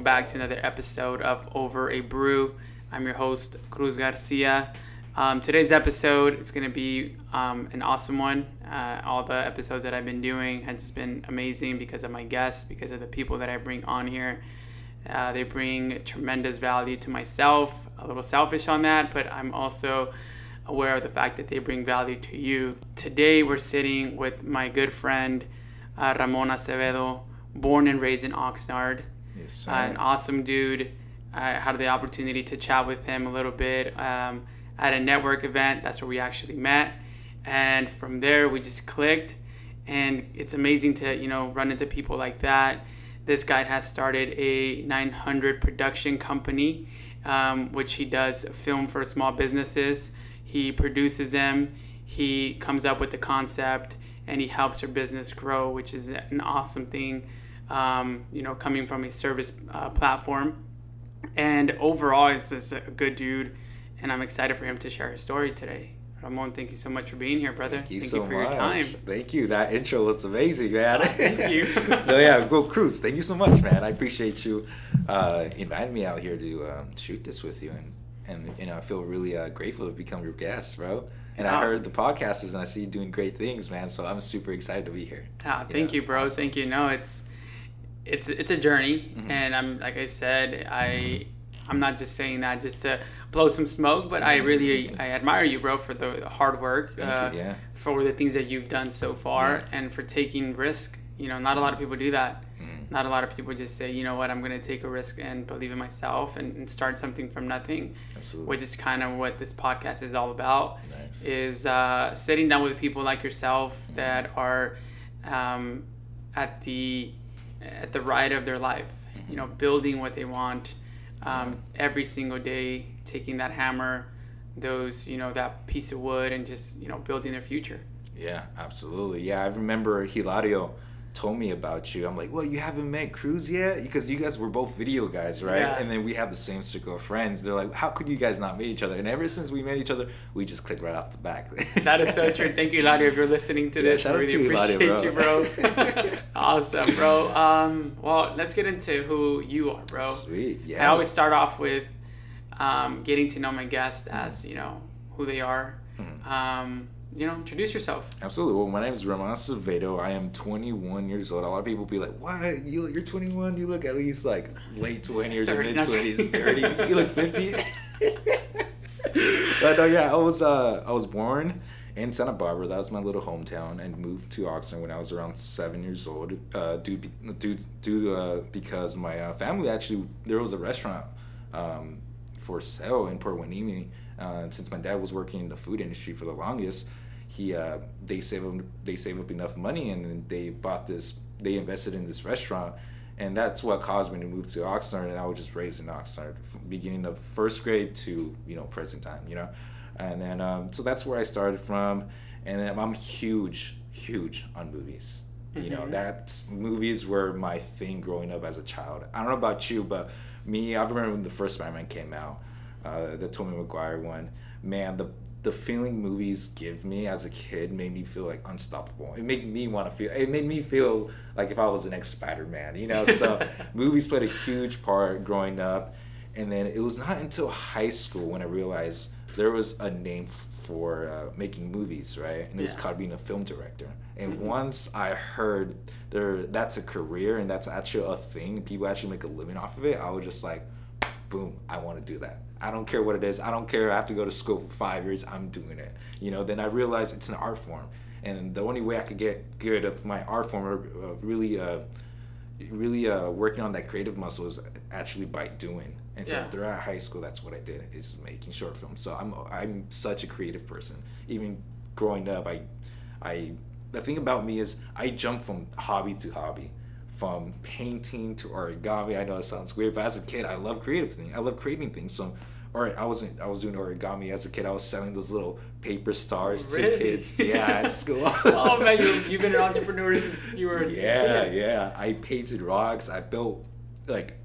welcome back to another episode of Over a Brew. I'm your host, Cruz Garcia. Um, today's episode it's going to be um, an awesome one. Uh, all the episodes that I've been doing have just been amazing because of my guests, because of the people that I bring on here. Uh, they bring tremendous value to myself. A little selfish on that, but I'm also aware of the fact that they bring value to you. Today, we're sitting with my good friend uh, Ramon Acevedo, born and raised in Oxnard. Yes. Uh, an awesome dude. I had the opportunity to chat with him a little bit um, at a network event. That's where we actually met, and from there we just clicked. And it's amazing to you know run into people like that. This guy has started a 900 production company, um, which he does film for small businesses. He produces them. He comes up with the concept, and he helps her business grow, which is an awesome thing. Um, you know, coming from a service uh, platform. And overall, he's just a good dude, and I'm excited for him to share his story today. Ramon, thank you so much for being here, brother. Thank you so for much. your time. Thank you. That intro was amazing, man. Thank you. no, yeah, go Cruz. Thank you so much, man. I appreciate you uh, inviting me out here to um, shoot this with you, and and you know I feel really uh, grateful to become your guest, bro. And I Oh. heard the podcast is, and I see you doing great things, man. So I'm super excited to be here. Ah, You thank know, you, bro. awesome. Thank you. No, it's it's it's a journey, Mm-hmm. and I'm like I said, I I'm not just saying that just to blow some smoke, but I really I admire you, bro, for the hard work. Uh, yeah. for the things that you've done so far, Yeah. and for taking risk. You know, not a lot of people do that. Mhm. Not a lot of people just say, you know what, I'm gonna take a risk and believe in myself and, and start something from nothing, Absolutely. which is kind of what this podcast is all about Nice. is uh, sitting down with people like yourself Mm-hmm. that are um, at the at the ride of their life. You know, building what they want um, every single day, taking that hammer, those you know that piece of wood, and just you know building their future. Yeah, absolutely. Yeah, I remember Hilario told me about you. I'm like, well, you haven't met Cruz yet? Because you guys were both video guys, right? Yeah. And then we have the same circle of friends. They're like, how could you guys not meet each other? And ever since we met each other, we just clicked right off the back. That is so true. Thank you, Eladio, if you're listening to Yeah, this. shout I really appreciate Eladio, you, bro. bro. awesome, bro. Um, well, let's get into who you are, bro. Sweet. Yeah. I always start off with um, getting to know my guest as you know who they are. Mm-hmm. Um, you know, introduce yourself. Absolutely. Well, my name is Ramon Acevedo. I am 21 years old. A lot of people be like, "What? You you're 21? You look at least like late 20s or 30, mid 20s, 30. You look 50." but no, yeah, I was uh I was born in Santa Barbara. That was my little hometown, and moved to Oxnard when I was around seven years old. Uh, due due due uh, because my uh, family actually there was a restaurant um, for sale in Port Hueneme. Uh, since my dad was working in the food industry for the longest, he uh, they save up, they save up enough money and then they bought this. They invested in this restaurant, and that's what caused me to move to Oxnard. And I was just raised in Oxnard, from beginning of first grade to you know present time. You know, and then um, so that's where I started from. And then I'm huge, huge on movies. You know, that movies were my thing growing up as a child. I don't know about you, but me, I remember when the first Spider-Man came out, uh, the Tobey Maguire one. Man, the the feeling movies give me as a kid made me feel like unstoppable. It made me want to feel. It made me feel like if I was the next Spider-Man. You know, so movies played a huge part growing up, and then it was not until high school when I realized there was a name f- for uh, making movies, right? And it was Yeah. called being a film director. And Mhm. once I heard there that's a career and that's actually a thing, people actually make a living off of it, I was just like, boom, I want to do that. I don't care what it is. I don't care. I have to go to school for five years. I'm doing it. You know. Then I realized it's an art form, and the only way I could get good of my art form, or uh, really, uh, really uh, working on that creative muscle, is actually by doing. And so Yeah. throughout high school, that's what I did. Is making short films. So I'm I'm such a creative person. Even growing up, I I the thing about me is I jump from hobby to hobby, from painting to origami. I know it sounds weird, but as a kid, I love creative things. I love creating things. So, or I wasn't. I was doing origami as a kid. I was selling those little paper stars Really? to kids. Yeah, at school. oh man, you, you've been an entrepreneur since you were. Yeah, kid. yeah. I painted rocks. I built like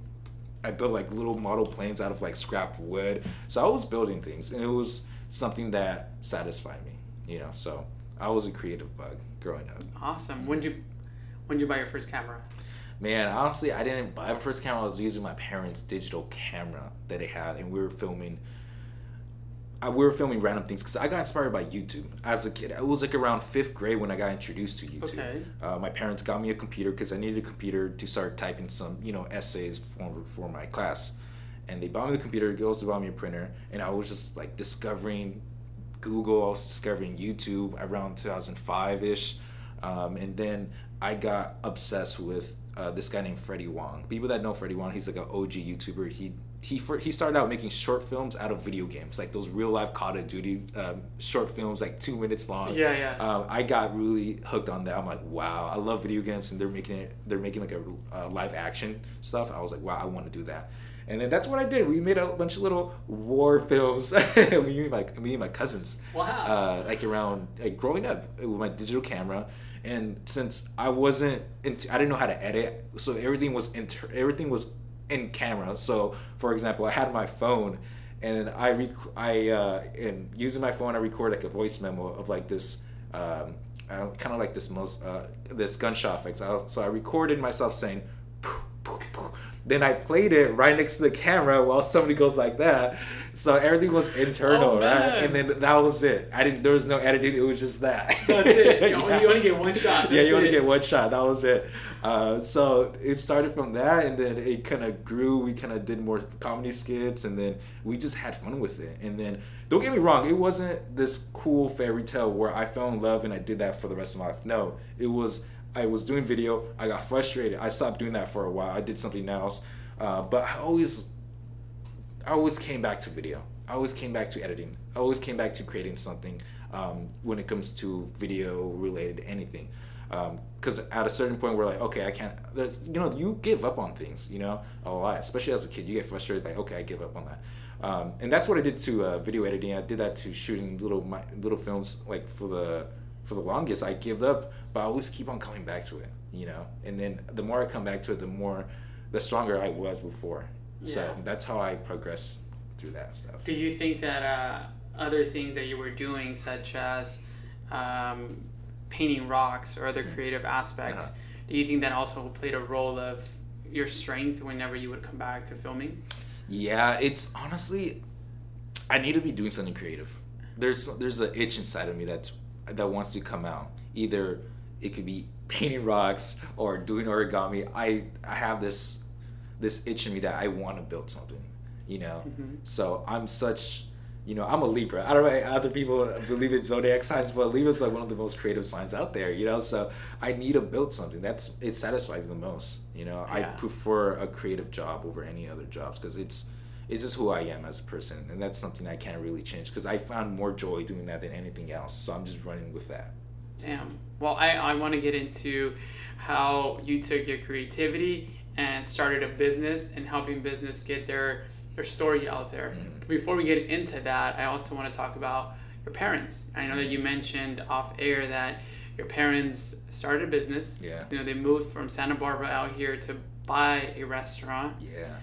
I built like little model planes out of like scrap wood. So I was building things and it was something that satisfied me, you know. So I was a creative bug growing up. Awesome. When did you when did you buy your first camera? Man, honestly, I didn't buy my first camera. I was using my parents' digital camera that they had, and we were filming. I, we were filming random things because I got inspired by YouTube as a kid. It was like around fifth grade when I got introduced to YouTube. Okay. Uh, my parents got me a computer because I needed a computer to start typing some, you know, essays for for my class, and they bought me the computer. Girls bought me a printer, and I was just like discovering Google. I was discovering YouTube around two thousand five ish, um, and then I got obsessed with uh, this guy named Freddie Wong. People that know Freddie Wong, he's like an OG YouTuber. He he for, he started out making short films out of video games, like those real life Call of Duty um, short films, like two minutes long. Yeah, yeah. Um, I got really hooked on that. I'm like, wow, I love video games, and they're making it. They're making like a uh, live action stuff. I was like, wow, I want to do that. And then that's what I did. We made a bunch of little war films. me and my me and my cousins. Wow. Uh, like around like growing up with my digital camera, and since I wasn't, into, I didn't know how to edit, so everything was inter- everything was in camera. So, for example, I had my phone, and I rec- I uh, and using my phone, I record like a voice memo of like this. Um, kind of like this most uh, this gunshot effects. So I recorded myself saying, "Poof, poof, poof." Then I played it right next to the camera while somebody goes like that. So everything was internal, Oh, right? And then that was it. I didn't. There was no editing. It was just that. That's it. You, Yeah. only, you only get one shot. yeah, That's you only it. get one shot. That was it. Uh, so it started from that, and then it kind of grew. We kind of did more comedy skits, and then we just had fun with it. And then don't get me wrong, it wasn't this cool fairy tale where I fell in love and I did that for the rest of my life. No, it was I was doing video. I got frustrated. I stopped doing that for a while. I did something else, uh, but I always I always came back to video. I always came back to editing. I always came back to creating something um, when it comes to video related anything. Because at a certain point, we're like, okay, I can't. You know, you give up on things. You know, a lot. Especially as a kid, you get frustrated. Like, okay, I give up on that. Um, and that's what I did to uh, video editing. I did that to shooting little my, little films. Like for the for the longest, I give up, but I always keep on coming back to it. You know, and then the more I come back to it, the more the stronger I was before. So that's how I progressed through that stuff. Do you think that uh, other things that you were doing, such as um, painting rocks or other creative aspects, Uh-huh. do you think that also played a role of your strength whenever you would come back to filming? Yeah, it's honestly, I need to be doing something creative. There's there's an itch inside of me that's that wants to come out. Either it could be painting rocks or doing origami. I I have this this itch in me that I want to build something. You know, mm-hmm. so I'm such. You know, I'm a Libra. I don't know if other people believe in zodiac signs, but Libra's like one of the most creative signs out there. You know, so I need to build something. That's it satisfies me the most. You know, I prefer a creative job over any other jobs because it's it's just who I am as a person, and that's something I can't really change because I found more joy doing that than anything else. So I'm just running with that. Damn. Well, I, I want to get into how you took your creativity and started a business and helping business get their their story out there. Mm-hmm. Before we get into that, I also want to talk about your parents. I know that you mm-hmm. mentioned off air that your parents started a business. Yeah. You know, they moved from Santa Barbara out here to buy a restaurant. Yeah.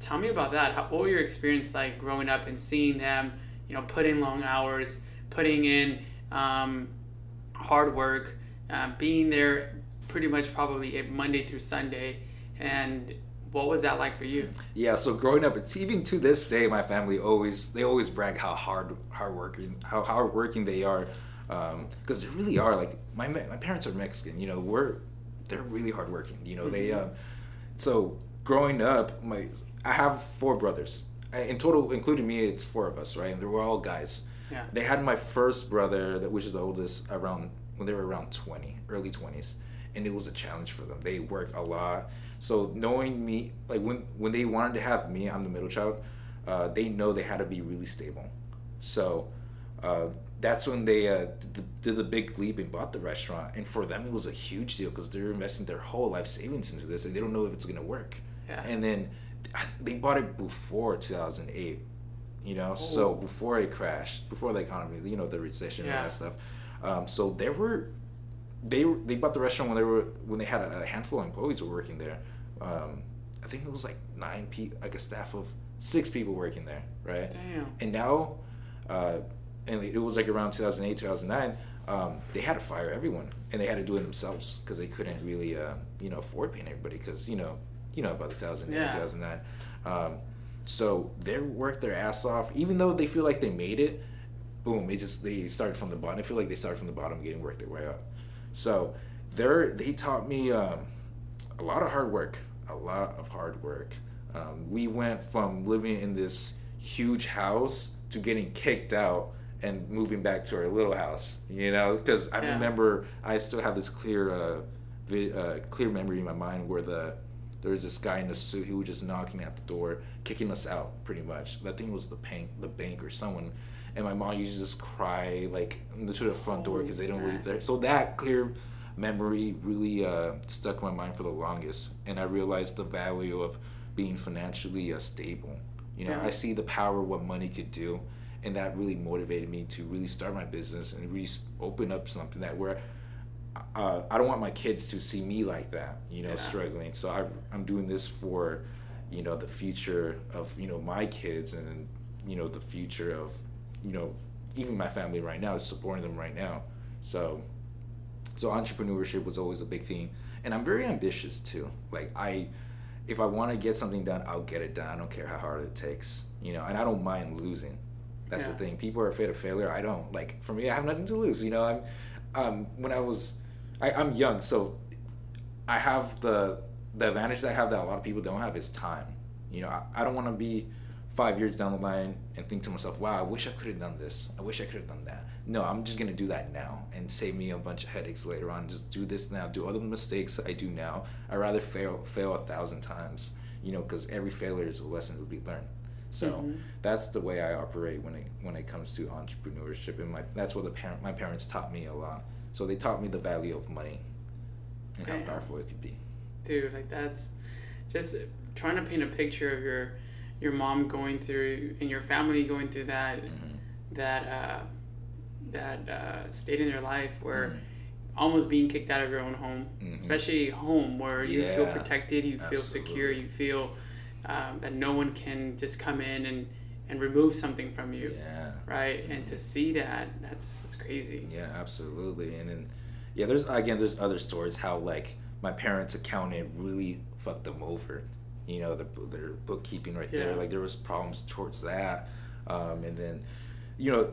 Tell me about that. How, what were your experience like growing up and seeing them, you know, put in long hours, putting in um, hard work, uh, being there pretty much probably Monday through Sunday, and what was that like for you? Yeah, so growing up, it's even to this day, my family always they always brag how hard hard working how hard working they are, because they really are. Like my my parents are Mexican, you know, we're they're really hard working. You know, they um, so growing up, my I have four brothers. In total, including me, it's four of us, right? And they were all guys. Yeah. They had my first brother, that which is the oldest, around when they were around twenty, early twenties, and it was a challenge for them. They worked a lot. So knowing me, like when when they wanted to have me, I'm the middle child. Uh, they know they had to be really stable. So uh, that's when they uh, did, the, did the big leap and bought the restaurant. And for them, it was a huge deal because they're investing their whole life savings into this, and they don't know if it's gonna work. Yeah. And then they bought it before 2008. You know, so before it crashed, before the economy, you know, the recession and Yeah. all that stuff. Um, so there were they they bought the restaurant when they were when they had a, handful of employees who were working there. Um, I think it was like nine people, like a staff of six people working there, right? Damn. And now, uh, and it was like around 2008, 2009. um, they had to fire everyone, and they had to do it themselves because they couldn't really, uh, you know, afford paying everybody because you know, you know about 2008, Yeah. 2009. Um, so they worked their ass off, even though they feel like they made it. Boom! They just they started from the bottom. I feel like they started from the bottom, getting worked their way up. So they're they taught me um, a lot of hard work, a lot of hard work. Um, we went from living in this huge house to getting kicked out and moving back to our little house. You know, because I Yeah. remember I still have this clear, uh, vi- uh, clear memory in my mind where the there was this guy in a suit who was just knocking at the door, kicking us out, pretty much. Think it was the bank, the bank or someone. And my mom used to just cry like to the front door because they don't leave there. So that clear memory really uh, stuck in my mind for the longest, and I realized the value of being financially uh, stable. You know. I see the power of what money could do, and that really motivated me to really start my business and really open up something that where uh, I don't want my kids to see me like that, you know, Yeah. struggling. So I, I'm doing this for, you know, the future of, you know, my kids and, you know, the future of, you know, even my family right now is supporting them right now. So, so entrepreneurship was always a big thing. And I'm very ambitious too. Like I, if I want to get something done, I'll get it done. I don't care how hard it takes, you know, and I don't mind losing. That's Yeah. the thing. People are afraid of failure. I don't. Like for me, I have nothing to lose. You know, I'm, um, when I was, I, I'm young, so I have the the advantage that I have that a lot of people don't have is time. You know, I, I don't want to be five years down the line and think to myself, wow, I wish I could have done this. I wish I could have done that. No, I'm just gonna do that now and save me a bunch of headaches later on. Just do this now. Do all the mistakes I do now. I would rather fail fail a thousand times. You know, because every failure is a lesson to be learned. So Mhm. that's the way I operate when it when it comes to entrepreneurship, and my that's what the parent my parents taught me a lot. So they taught me the value of money and how powerful it could be. dude like that's just trying to paint a picture of your your mom going through and your family going through that Mm-hmm. that uh, that uh, state in their life where Mhm. almost being kicked out of your own home Mhm. especially home where you feel protected you feel secure you feel um, that no one can just come in and and remove something from you Yeah. right and to see that that's that's crazy Yeah, absolutely. And then, yeah, there's again, there's other stories how like my parents' accountant really fucked them over. You know, the, their bookkeeping right there. Like there was problems towards that, um, and then, you know,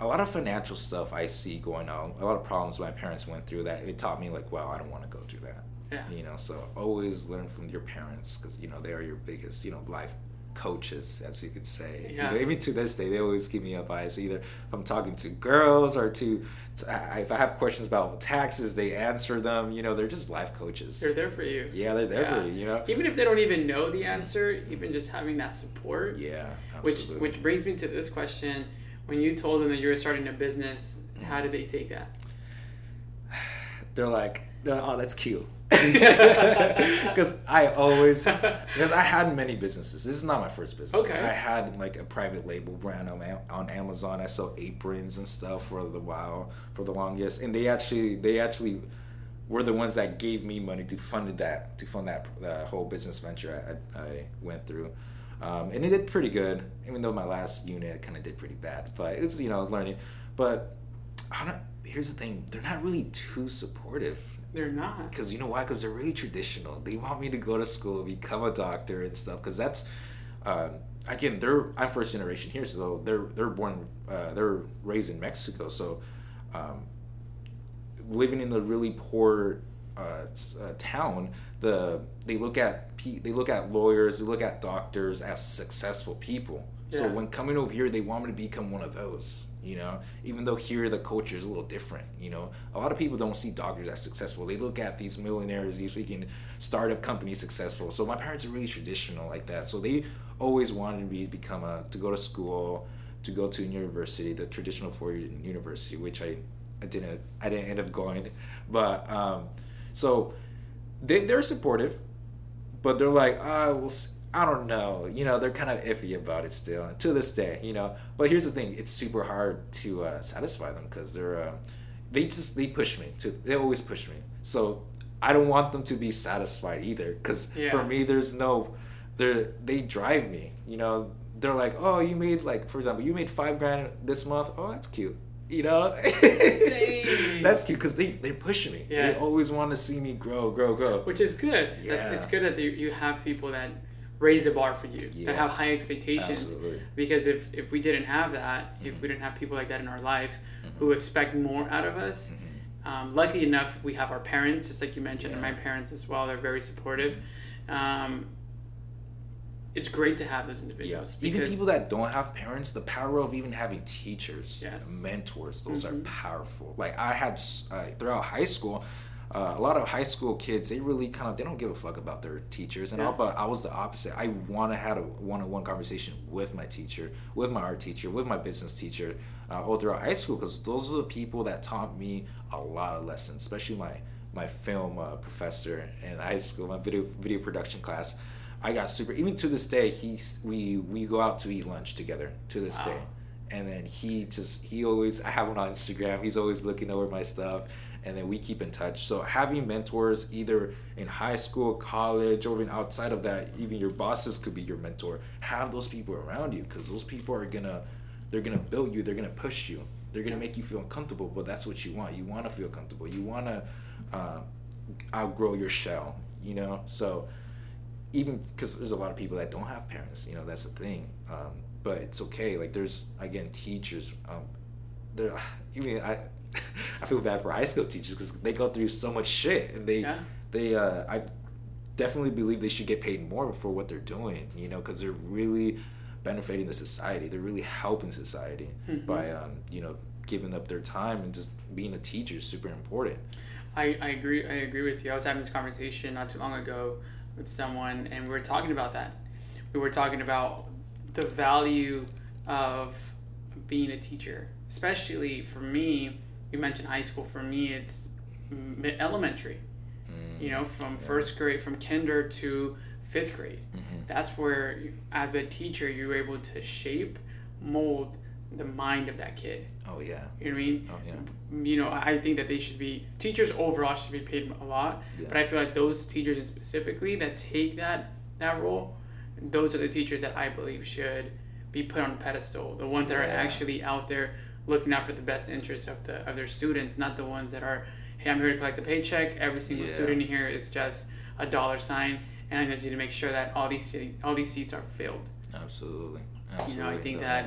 a lot of financial stuff I see going on. A lot of problems my parents went through that it taught me like, wow, I don't want to go through that. yeah You know, so always learn from your parents because you know they are your biggest, you know, life coaches, as you could say. You Yeah. know, even to this day, they always give me advice. Either if I'm talking to girls or to, to if I have questions about taxes, they answer them. You know, they're just life coaches. they're there for you yeah, they're there Yeah. for you. You know. even if they don't even know the answer even just having that support Yeah, Which absolutely. which brings me to this question: When you told them that you were starting a business, how mm-hmm. did they take that? they're like, oh, that's cute. Because I always, because I had many businesses. This is not my first business. Okay. I had like a private label brand on, on Amazon. I sell aprons and stuff for the while, for the longest. And they actually, they actually were the ones that gave me money to fund that, to fund that whole business venture I, I went through. Um, and it did pretty good, even though my last unit kind of did pretty bad. But it's, you know, learning. But I don't, here's the thing they're not really too supportive They're not. because you know why? Because they're really traditional. They want me to go to school, become a doctor and stuff. Because that's, um, again, they're I'm first generation here, so they're they're born, uh, they're raised in Mexico. So, um, living in a really poor uh, uh, town, the they look at pe- they look at lawyers, they look at doctors as successful people. So when coming over here, they want me to become one of those. You know, even though here the culture is a little different. You know, a lot of people don't see doctors as successful. They look at these millionaires, these freaking startup companies successful. So my parents are really traditional like that. So they always wanted me to become a to go to school, to go to university, the traditional four year university, which I, I didn't I didn't end up going, but um, so they they're supportive, but they're like ah well s- I don't know you know they're kind of iffy about it still to this day you know. But here's the thing: it's super hard to uh, satisfy them because they're uh, they just they push me to they always push me so. I don't want them to be satisfied either, because Yeah. for me, there's no, they they drive me. You know, they're like, oh, you made like, for example, you made five grand this month. Oh, that's cute. You know, that's cute because they they push me. Yes. They always want to see me grow, grow, grow. which is good. Yeah. That's, it's good that you, you have people that raise the bar for you, Yeah. that have high expectations. Absolutely. Because if, if we didn't have that, if we didn't have people like that in our life Mm-hmm. who expect more out of us, um, lucky enough, we have our parents, just like you mentioned, and my parents as well. They're very supportive. Um, it's great to have those individuals. Yeah. Even people that don't have parents, the power of even having teachers, Yes. mentors, those Mhm. are powerful. Like I had uh, throughout high school, uh, a lot of high school kids they really kind of they don't give a fuck about their teachers and all. But I was the opposite. I want to have a one-on-one conversation with my teacher, with my art teacher, with my business teacher, uh, all throughout high school because those are the people that taught me a lot of lessons, especially my my film uh, professor in high school, my video video production class. I got super. Even to this day, he's we we go out to eat lunch together to this Wow. day, and then he just he always I have him on Instagram. He's always looking over my stuff, and then we keep in touch. So having mentors either in high school, college, or even outside of that, even your bosses could be your mentor. Have those people around you because those people are gonna they're gonna build you. They're gonna push you. They're gonna make you feel uncomfortable, but that's what you want. You want to feel comfortable. You want to uh, outgrow your shell. You know, so even because there's a lot of people that don't have parents you know that's the thing um, but it's okay like there's again teachers um, there even i i feel bad for high school teachers because they go through so much shit and they Yeah. they uh i definitely believe they should get paid more for what they're doing you know because they're really benefiting the society they're really helping society Mhm. by um you know giving up their time and just being a teacher is super important I, I agree I agree with you. I was having this conversation not too long ago with someone and we were talking about that. We were talking about the value of being a teacher. Especially for me, you mentioned high school. For me it's elementary. You know, from Yeah. first grade from kinder to 5th grade. Mhm. That's where as a teacher you're able to shape, mold the mind of that kid. oh yeah You know what I mean? oh yeah you know, I think that they should be teachers overall should be paid a lot, Yeah. but I feel like those teachers in specifically that take that that role, those are the teachers that I believe should be put on a pedestal. The ones that are actually out there looking out for the best interests of the of their students, not the ones that are, hey, I'm here to collect a paycheck. Every single Yeah. student here is just a dollar sign, and I need you to make sure that all these all these seats are filled. absolutely, You know, I think No, that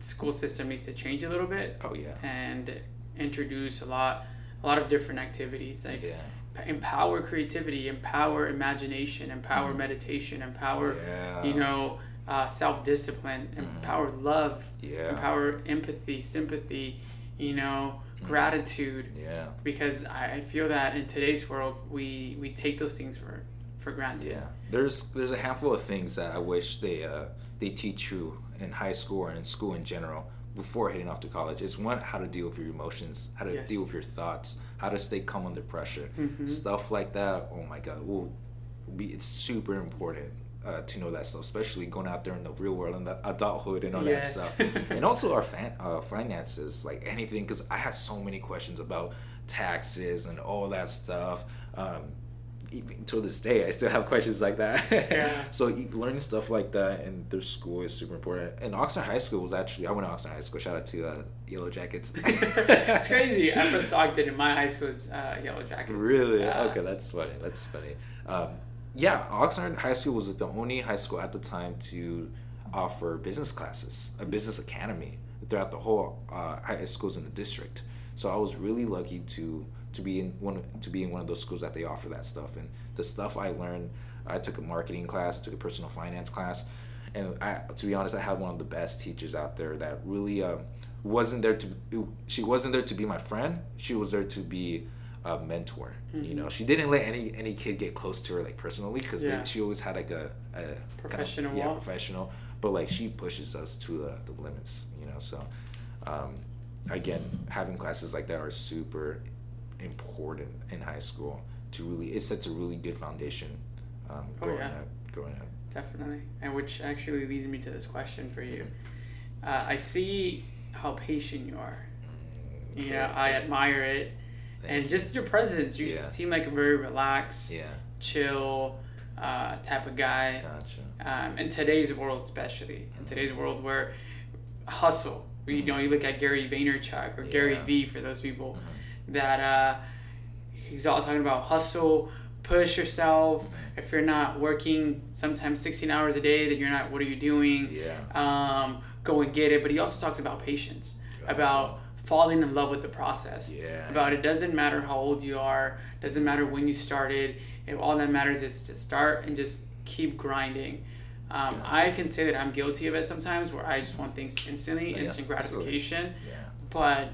school system needs to change a little bit oh yeah and introduce a lot a lot of different activities like yeah empower creativity empower imagination empower Mhm. meditation empower yeah you know uh, self-discipline Mhm. empower love yeah empower empathy sympathy you know Mhm. gratitude yeah because I, I feel that in today's world we we take those things for for granted yeah there's there's a handful of things that i wish they uh they teach you in high school or in school in general before heading off to college is one how to deal with your emotions how to Yes. deal with your thoughts how to stay calm under pressure Mhm. stuff like that oh my god will be it's super important uh, to know that stuff especially going out there in the real world and the adulthood and all Yes. that stuff and also our fan, uh, finances like anything because i have so many questions about taxes and all that stuff um, even to this day i still have questions like that Yeah. so learning stuff like that in their school is super important and oxnard high school was actually i went to oxnard high school shout out to uh, yellow jackets it's crazy I first it in my high school's uh, yellow jackets Really? Yeah. Okay, that's funny. That's funny. Um, yeah, Oxnard High School was the only high school at the time to offer business classes, a business academy throughout the whole uh, high schools in the district. So I was really lucky to to be in one to be in one of those schools that they offer that stuff. And the stuff I learned, I took a marketing class, took a personal finance class, and I, to be honest, I had one of the best teachers out there that really um, wasn't there to. She wasn't there to be my friend. She was there to be a mentor. You know, she didn't let any any kid get close to her like personally because Yeah. she always had like a, a kind of- Professional yeah, wall. professional. But like she pushes us to the, the limits. You know, so um, again, having classes like that are super important in high school to really it sets a really good foundation um, Oh, growing yeah. up. Growing up. Definitely. And which actually leads me to this question for you. Mm-hmm. Uh, I see how patient you are. Okay, You know, I admire it. Thank and you. just your presence. You Yeah. seem like a very relaxed, yeah, chill uh, type of guy. gotcha. Um, in today's world, especially. In today's world where hustle, You know, you look at Gary Vaynerchuk or Gary Yeah. Vee for those people that uh, he's all talking about hustle, push yourself. If you're not working sometimes 16 hours a day, then you're not, what are you doing? Yeah. Um, go and get it. But he also talks about patience, about falling in love with the process. Yeah. About it doesn't matter how old you are, doesn't matter when you started. If all that matters is to start and just keep grinding. Um, Gotcha. I can say that I'm guilty of it sometimes, where I just want things instantly, Yeah, instant absolutely. gratification. Yeah. But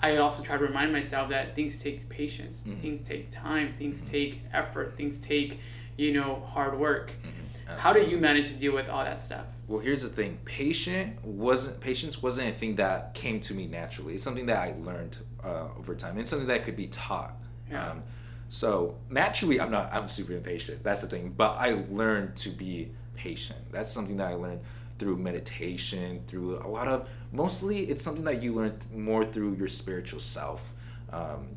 I also try to remind myself that things take patience, Mm-hmm. things take time, things take effort, things take, you know, hard work. Mm-hmm. How do you manage to deal with all that stuff? Well, here's the thing. Patient wasn't patience wasn't a thing that came to me naturally. It's something that I learned uh, over time. It's something that could be taught. Yeah. Um, so naturally, I'm not. I'm super impatient. That's the thing. But I learned to be patient. That's something that I learned through meditation, through a lot of. Mostly, it's something that you learn more through your spiritual self, um,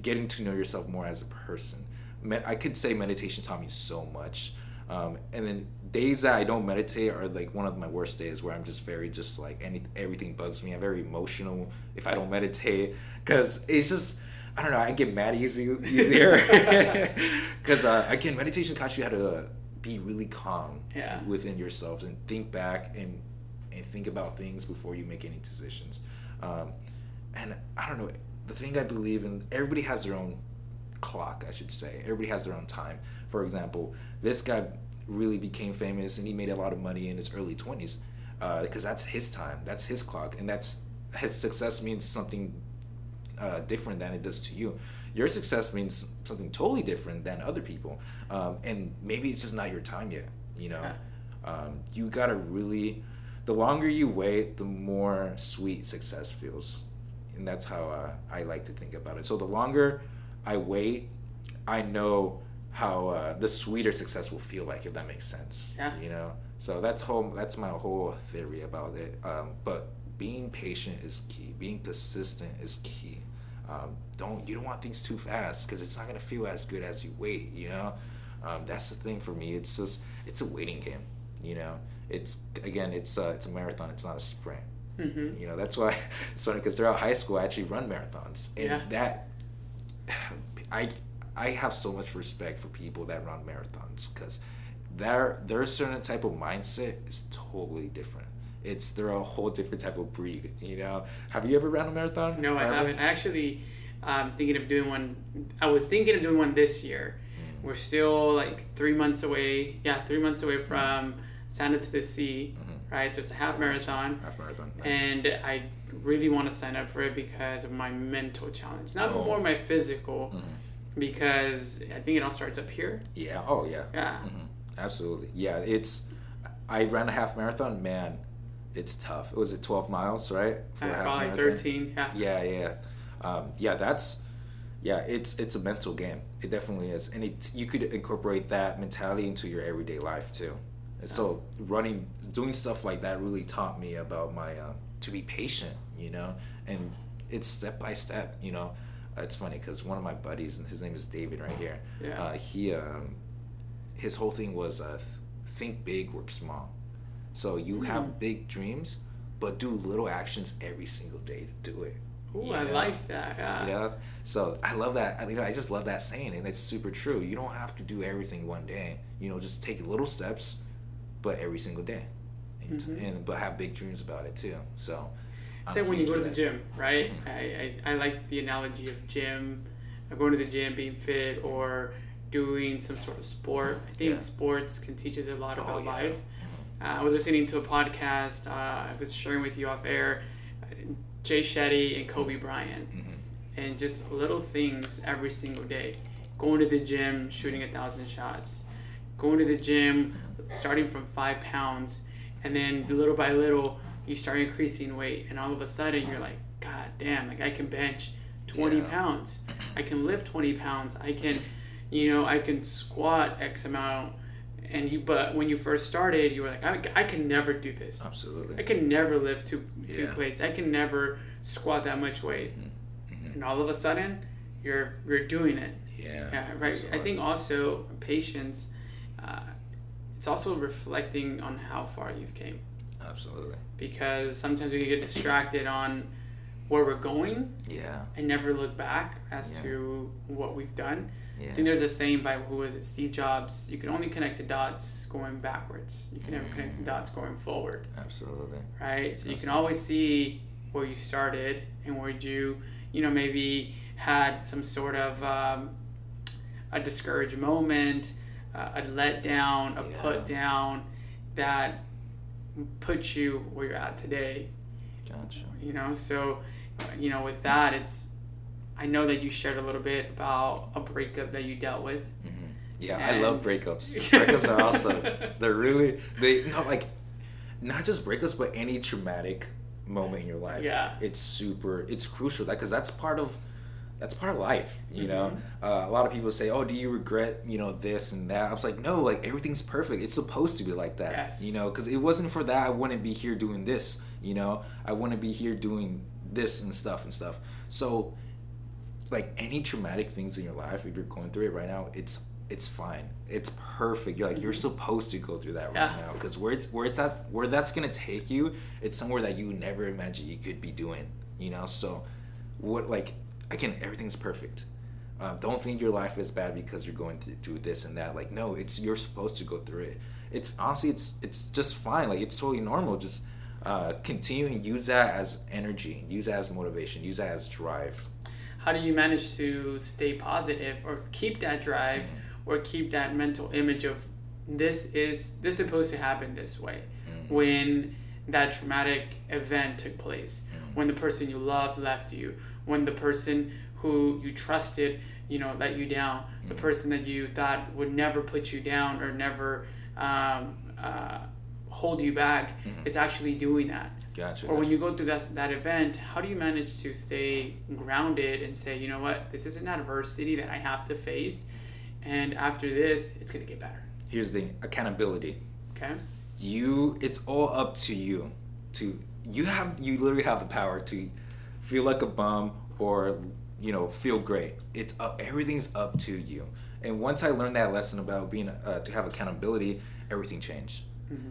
getting to know yourself more as a person. I could say meditation taught me so much. Um, and then days that I don't meditate are like one of my worst days where I'm just very just like any everything bugs me. I'm very emotional if I don't meditate because it's just I don't know. I get mad easy easier because uh, again, meditation taught you how to be really calm Yeah. within yourself and think back and and think about things before you make any decisions. Um, and I don't know. The thing I believe in, everybody has their own clock, I should say. Everybody has their own time. For example, this guy really became famous and he made a lot of money in his early 20s because that's his time, that's his clock, and that's his success means something uh, different than it does to you. Your success means something totally different than other people, um, and maybe it's just not your time yet. You know, um, you gotta really. The longer you wait, the more sweet success feels, and that's how uh, I like to think about it. So the longer I wait, I know how uh, the sweeter success will feel like, if that makes sense. Yeah. You know, so that's whole. That's my whole theory about it. Um, but being patient is key. Being persistent is key. Um, don't you don't want things too fast because it's not gonna feel as good as you wait. You know, um, that's the thing for me. It's just it's a waiting game. You know, it's again it's uh, it's a marathon. It's not a sprint. Mm-hmm. You know, that's why it's funny because throughout high school I actually run marathons, and Yeah. that I I have so much respect for people that run marathons because their their certain type of mindset is totally different. It's they're a whole different type of breed. You know, have you ever ran a marathon? No, I Ever? haven't. I actually, I'm thinking of doing one. I was thinking of doing one this year. Mm. We're still like three months away. Yeah, three months away from Santa to the Sea, Mm-hmm. right? So it's a half marathon. Half marathon. Nice. And I really want to sign up for it because of my mental challenge, not Oh. more my physical, Mm-hmm. Because I think it all starts up here. yeah. Oh yeah. Yeah. Mhm. Absolutely. Yeah. It's. I ran a half marathon. Man, it's tough. It was it twelve miles, right? For a Uh, half probably marathon? 13. Yeah. Yeah, yeah, um, yeah. That's yeah. It's it's a mental game. It definitely is, and it you could incorporate that mentality into your everyday life too. And so running, doing stuff like that really taught me about my um, to be patient. You know, and it's step by step. You know, it's funny because one of my buddies, and his name is David, right here. Yeah. Uh, he um, his whole thing was uh, th- think big, work small. So you Hmm. have big dreams, but do little actions every single day to do it. Ooh, you I know? like that. Yeah. You know, so I love that. You know, I just love that saying, and it's super true. You don't have to do everything one day. You know, just take little steps, but every single day, and, Mhm. and but have big dreams about it too. So, Say I'm when you go to the gym, right? Mhm. I, I, I like the analogy of gym, going to the gym, being fit, or doing some sort of sport. I think Yeah. sports can teach us a lot Oh, about yeah. life. Uh, I was listening to a podcast. Uh, I was sharing with you off air, uh, Jay Shetty and Kobe Bryant, Mhm. and just little things every single day. Going to the gym, shooting a thousand shots. Going to the gym, starting from five pounds, and then little by little, you start increasing weight, and all of a sudden, you're like, God damn! Like I can bench twenty Yeah. pounds. I can lift twenty pounds. I can, you know, I can squat X amount. And you, but when you first started, you were like, I, I can never do this. Absolutely i can never lift two two Yeah. plates. I can never squat that much weight. Mhm. And all of a sudden, you're you're doing it. Yeah. Yeah, right. I think also patience. Uh, it's also reflecting on how far you've came. Absolutely. Because sometimes we get distracted on where we're going Yeah. and never look back as Yeah. to what we've done. I think there's a saying by who was it, Steve Jobs. You can only connect the dots going backwards. You can never connect the dots going forward, Absolutely. right? So you can always see where you started and where you, you know, maybe had some sort of um, a discouraged moment, uh, a letdown, a Yeah. put down that put you where you're at today. Gotcha. You know, so you know, with that, it's. I know that you shared a little bit about a breakup that you dealt with. Mm-hmm. Yeah, I love breakups. breakups are awesome. They're really they no like not just breakups, but any traumatic moment in your life. Yeah. it's super. It's crucial that because that's part of that's part of life. You know, uh, a lot of people say, "Oh, do you regret you know this and that?" I was like, "No, like everything's perfect. It's supposed to be like that." Yes. You know, because it wasn't for that, I wouldn't be here doing this. You know, I wouldn't be here doing this and stuff and stuff. So like any traumatic things in your life if you're going through it right now it's it's fine it's perfect you're like you're supposed to go through that right Yeah. now because where it's where it's at where that's gonna take you it's somewhere that you never imagined you could be doing you know so what like again everything's perfect. Uh, don't think your life is bad because you're going to do this and that. Like no it's you're supposed to go through it. It's honestly it's it's just fine. Like it's totally normal. Just uh, continue and use that as energy use that as motivation. Use that as drive. How do you manage to stay positive or keep that drive or keep that mental image of this is this is supposed to happen this way when that traumatic event took place? When the person you loved left you when the person who you trusted you know let you down the person that you thought would never put you down or never um, uh, hold you back is actually doing that Gotcha. or when you go through that, that event, how do you manage to stay grounded and say, you know what, this is an adversity that I have to face, and after this, it's gonna get better. Here's the thing accountability. Okay. You, it's all up to you. To you have you literally have the power to feel like a bum or you know feel great. It's up, everything's up to you. And once I learned that lesson about being uh, to have accountability, everything changed.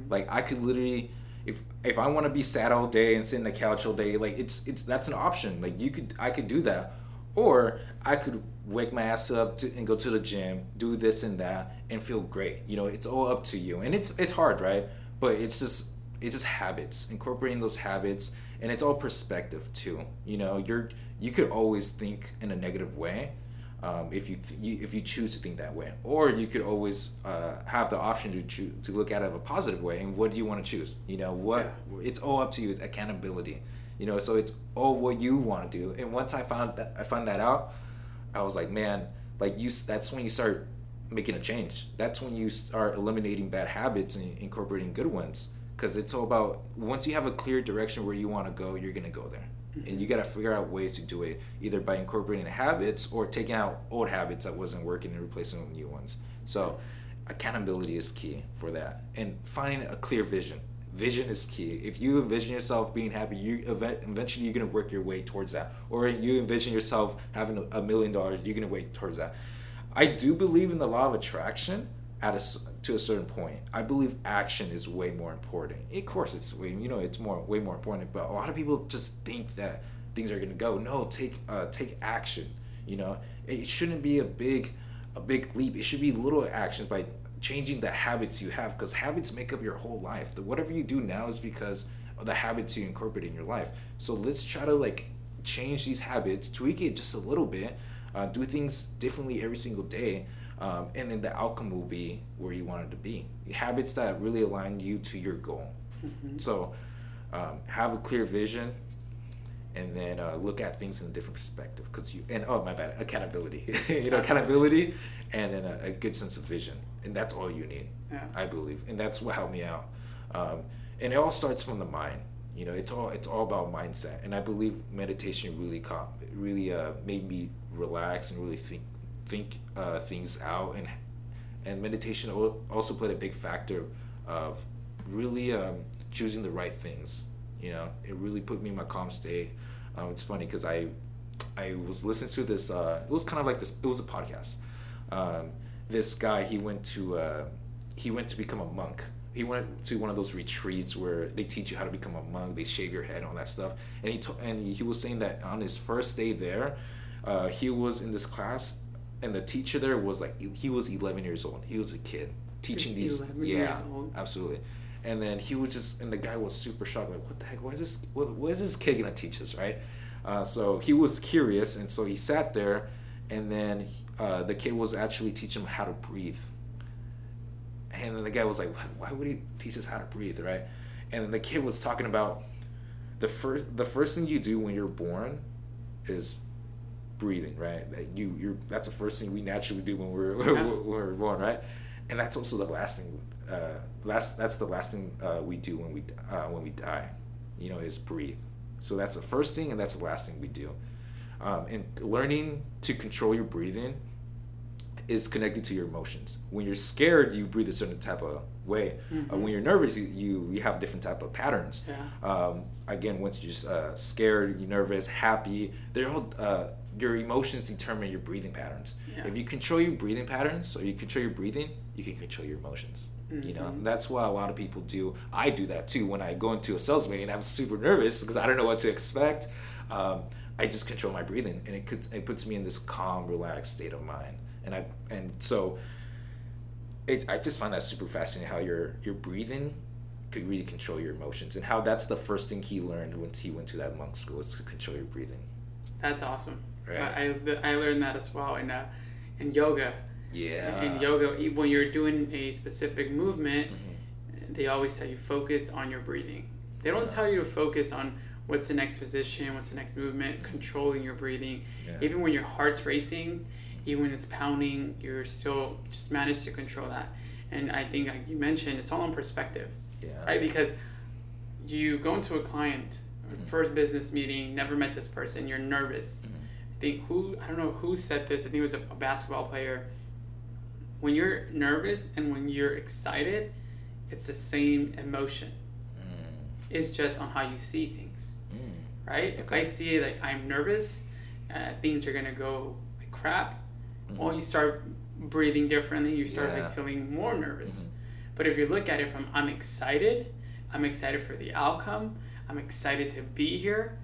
Like I could literally, if if I want to be sad all day and sit in the couch all day, like it's it's that's an option. Like you could I could do that, or I could wake my ass up to, and go to the gym, do this and that, and feel great. You know, it's all up to you, and it's it's hard, right? But it's just it's just habits, incorporating those habits, and it's all perspective too. You know, you're you could always think in a negative way, um, if you, th- you if you choose to think that way, or you could always uh, have the option to choose to look at it a positive way. And what do you want to choose? You know, what it's all up to you. It's accountability. You know, so it's all what you want to do. And once I found that I found that out, I was like, man, like you. That's when you start making a change. That's when you start eliminating bad habits and incorporating good ones. Because it's all about once you have a clear direction where you want to go, you're gonna go there, mm-hmm. and you gotta figure out ways to do it, either by incorporating habits or taking out old habits that wasn't working and replacing them with new ones. So, accountability is key for that, and finding a clear vision. Vision is key. If you envision yourself being happy, you eventually you're gonna work your way towards that. Or you envision yourself having a million dollars, you're gonna work towards that. I do believe in the law of attraction at a to a certain point. I believe action is way more important. Of course, it's you know it's more way more important. But a lot of people just think that things are gonna go. No, take uh, take action. You know, it shouldn't be a big a big leap. It should be little actions by changing the habits you have because habits make up your whole life. The whatever you do now is because of the habits you incorporate in your life. So let's try to like change these habits, tweak it just a little bit, uh, do things differently every single day, um, and then the outcome will be where you want it to be. Habits that really align you to your goal. So um, have a clear vision, and then uh, look at things in a different perspective. Cause you and oh my bad, accountability. you know, accountability, and then a, a good sense of vision, and that's all you need. Yeah. I believe, and that's what helped me out. Um, and it all starts from the mind. You know, it's all it's all about mindset, and I believe meditation really caught, really uh, made me relax and really think think uh, things out, and and meditation also played a big factor of really um, choosing the right things. You know, it really put me in my calm state. Um, it's funny because I I was listening to this. Uh, it was kind of like this. It was a podcast. Um, this guy he went to uh, he went to become a monk he went to one of those retreats where they teach you how to become a monk. They shave your head, all that stuff. And he to, and he was saying that on his first day there, uh, he was in this class, and the teacher there was like he was eleven years old. He was a kid teaching these. Yeah, absolutely. And then he was just, and the guy was super shocked, like, what the heck? Why is this? What, what is this kid gonna teach us, right? Uh, so he was curious, and so he sat there, and then uh, the kid was actually teaching him how to breathe. And then the guy was like, "Why would he teach us how to breathe, right?" And then the kid was talking about the first the first thing you do when you're born is breathing, right? That you you're that's the first thing we naturally do when we're yeah. when we're born, right? And that's also the last thing. Uh, last that's the last thing uh, we do when we uh, when we die, you know, is breathe. So that's the first thing, and that's the last thing we do. Um, and learning to control your breathing is connected to your emotions. When you're scared, you breathe a certain type of way. Mm-hmm. Uh, when you're nervous, you, you, you have different type of patterns. Yeah. Um, again, once you're just, uh, scared, you're nervous, happy, they're all uh, your emotions determine your breathing patterns. Yeah. If you control your breathing patterns or you control your breathing, you can control your emotions. Mm-hmm. You know, mm-hmm. that's why a lot of people do. I do that too. When I go into a sales meeting, I'm super nervous because I don't know what to expect. Um, I just control my breathing, and it could, it puts me in this calm, relaxed state of mind. And I and so, it, I just find that super fascinating how your your breathing could really control your emotions, and how that's the first thing he learned once he went to that monk school is to control your breathing. That's awesome. Right. I, I learned that as well in uh, in yoga. Yeah. In yoga, when you're doing a specific movement, mm-hmm. they always tell you focus on your breathing. They don't yeah. tell you to focus on what's the next position, what's the next movement, mm-hmm. controlling your breathing. Yeah. Even when your heart's racing, even when it's pounding, you're still just manage to control that. And I think, like you mentioned, it's all in perspective. Yeah. Right? Because you go into a client, mm-hmm. first business meeting, never met this person, you're nervous. Mm-hmm. I think who, I don't know who said this, I think it was a, a basketball player when you're nervous and when you're excited, it's the same emotion. Mm. It's just on how you see things, mm. right? Okay. If I see like I'm nervous, uh, things are gonna go like crap. Mm-hmm. Well, you start breathing differently. You start yeah. like feeling more nervous. Mm-hmm. But if you look at it from I'm excited, I'm excited for the outcome. I'm excited to be here.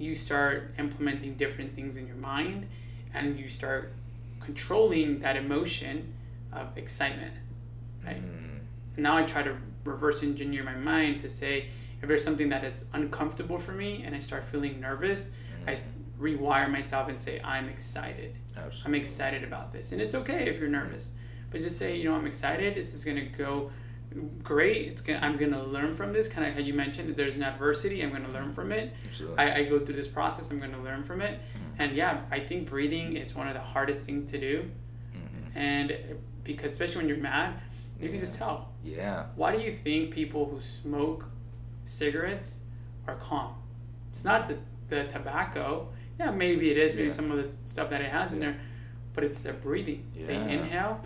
You start implementing different things in your mind, and you start controlling that emotion of excitement, right? Mm. now I try to reverse engineer my mind to say if there's something that is uncomfortable for me and I start feeling nervous, mm. I rewire myself and say I'm excited. Absolutely. I'm excited about this, and it's okay if you're nervous, but just say you know I'm excited. This is gonna go great. It's gonna I'm gonna learn from this. Kind of how you mentioned, there's an adversity, I'm gonna learn from it. I, I, go through this process. I'm gonna learn from it, mm-hmm. and yeah, I think breathing is one of the hardest things to do, mm-hmm. and because especially when you're mad, you yeah. can just tell. Yeah. Why do you think people who smoke cigarettes are calm? It's not the, the tobacco. Yeah, maybe it is. Maybe yeah. some of the stuff that it has in there, but it's their breathing. Yeah. They inhale,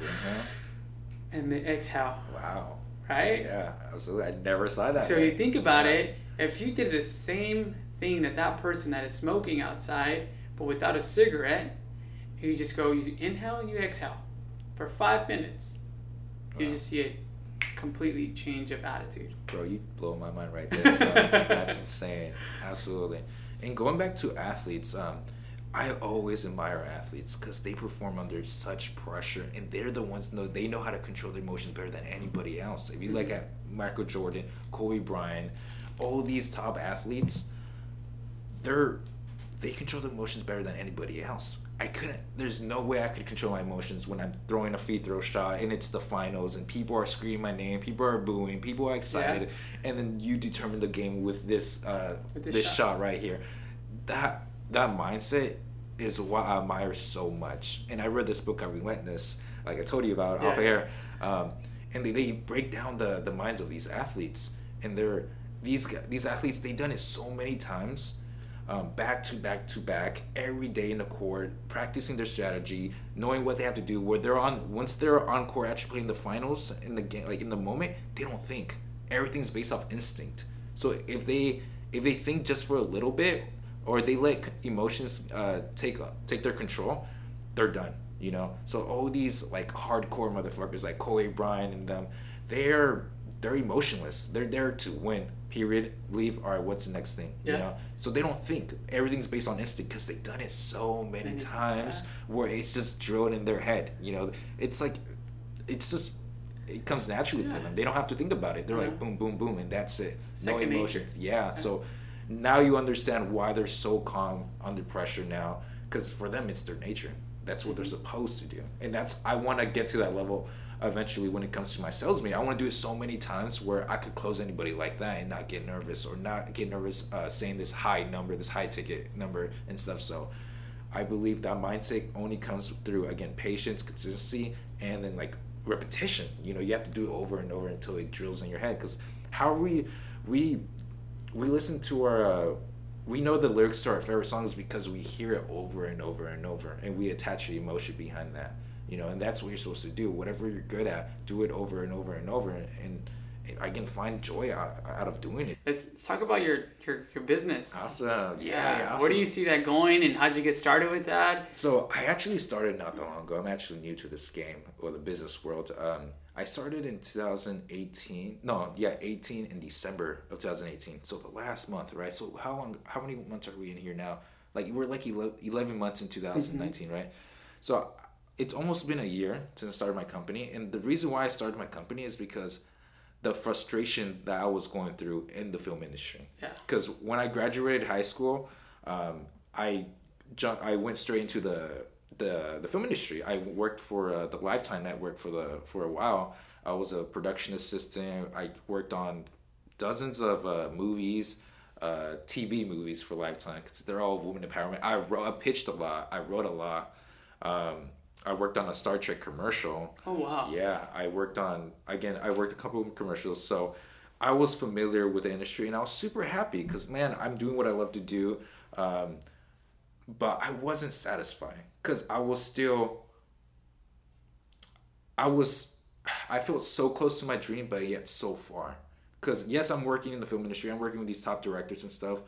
and they exhale. Wow. Right? Yeah, absolutely. I never saw that. So you think about it. If you did the same thing that that person that is smoking outside, but without a cigarette, you just go, you inhale, you exhale for five minutes, you just see a completely change of attitude. Bro, you blow my mind right there. So that's insane. Absolutely. And going back to athletes, um, I always admire athletes because they perform under such pressure, and they're the ones know they know how to control their emotions better than anybody else. If you mm-hmm. look at Michael Jordan, Kobe Bryant, all these top athletes, they're they control their emotions better than anybody else. I couldn't. There's no way I could control my emotions when I'm throwing a free throw shot and it's the finals and people are screaming my name, people are booing, people are excited, yeah. and then you determine the game with this uh, with this, this shot. shot. right here. That that mindset is what I admire so much. And I read this book, I Relentless, like I told you about yeah. off air, um, and they, they break down the the minds of these athletes, and they're these these athletes they've done it so many times um, back to back to back every day in the court, practicing their strategy, knowing what they have to do. Where they're on once they're on court, actually playing the finals in the game, like in the moment, they don't think. Everything's based off instinct. So if they if they think just for a little bit, or they let emotions uh, take take their control, they're done. You know. So all these like hardcore motherfuckers like Kobe Bryant and them, they're they're emotionless. They're there to win. Period. Leave. All right. What's the next thing? You Yeah. know. So they don't think. Everything's based on instinct because they've done it so many Many- times where it's just drilled in their head. You know. It's like, it's just. It comes naturally for them. They don't have to think about it. They're like boom, boom, boom, and that's it. Second no nature. emotions. Yeah. So now you understand why they're so calm under pressure now. Because for them, it's their nature. That's what they're Mm-hmm. supposed to do. And that's I want to get to that level eventually when it comes to my sales meeting. I want to do it so many times where I could close anybody like that and not get nervous or not get nervous uh, saying this high number, this high ticket number and stuff. So I believe that mindset only comes through again patience, consistency, and then like repetition. You know, you have to do it over and over until it drills in your head. Because how are we we we listen to our uh, we know the lyrics to our favorite songs because we hear it over and over and over and we attach the emotion behind that you know and that's what you're supposed to do whatever you're good at do it over and over and over and, i can find joy out, out of doing it Let's, let's talk about your your, your business. awesome Yeah. yeah, Where do you see that going, and how'd you get started with that? So I actually started not that long ago. I'm actually new to this game or the business world. Um, I started in 2018. No, yeah, 18 in December of 2018. So the last month, right? So how long? How many months are we in here now? Like we're like 11 11 months in 2019, right? So it's almost been a year since I started my company, and the reason why I started my company is because the frustration that I was going through in the film industry. Yeah. Because when I graduated high school, um, I jump, I went straight into the the the film industry. I worked for uh, the Lifetime Network for the for a while. I was a production assistant. I worked on dozens of uh, movies, uh, TV movies for Lifetime because they're all women empowerment. I wrote, I pitched a lot. I wrote a lot. Um, I worked on a Star Trek commercial. Oh wow. Yeah, I worked on again. I worked a couple of commercials, so I was familiar with the industry, and I was super happy because man, I'm doing what I love to do. Um, but I wasn't satisfied because I was still. I was, I felt so close to my dream, but yet so far. Because yes, I'm working in the film industry. I'm working with these top directors and stuff,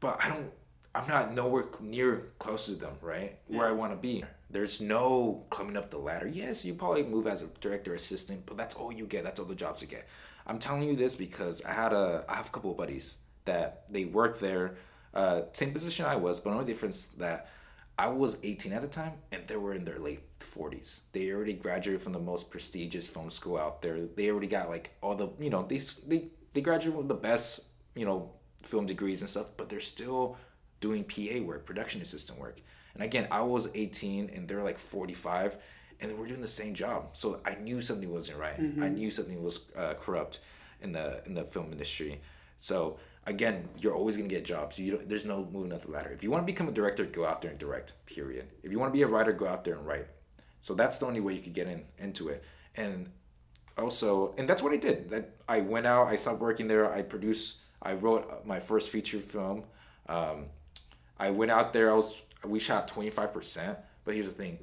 but I don't. I'm not nowhere near close to them, right? Where I want to be. There's no climbing up the ladder. Yes, you probably move as a director assistant, but that's all you get. That's all the jobs you get. I'm telling you this because I had a I have a couple of buddies that they work there, uh, same position I was, but only difference that I was 18 at the time and they were in their late 40s. They already graduated from the most prestigious film school out there. They already got like all the you know they they they graduated with the best you know film degrees and stuff, but they're still doing PA work, production assistant work. And again, I was 18 and they're like 45 and they were doing the same job. So I knew something wasn't right. I knew something was uh, corrupt in the in the film industry. So again, you're always gonna get jobs. You don't, there's no moving up the ladder. If you want to become a director, go out there and direct. Period. If you want to be a writer, go out there and write. So that's the only way you could get in into it. And also, and that's what I did. That I went out. I stopped working there. I produced. I wrote my first feature film. Um, I went out there. I was. We shot twenty five percent. But here's the thing,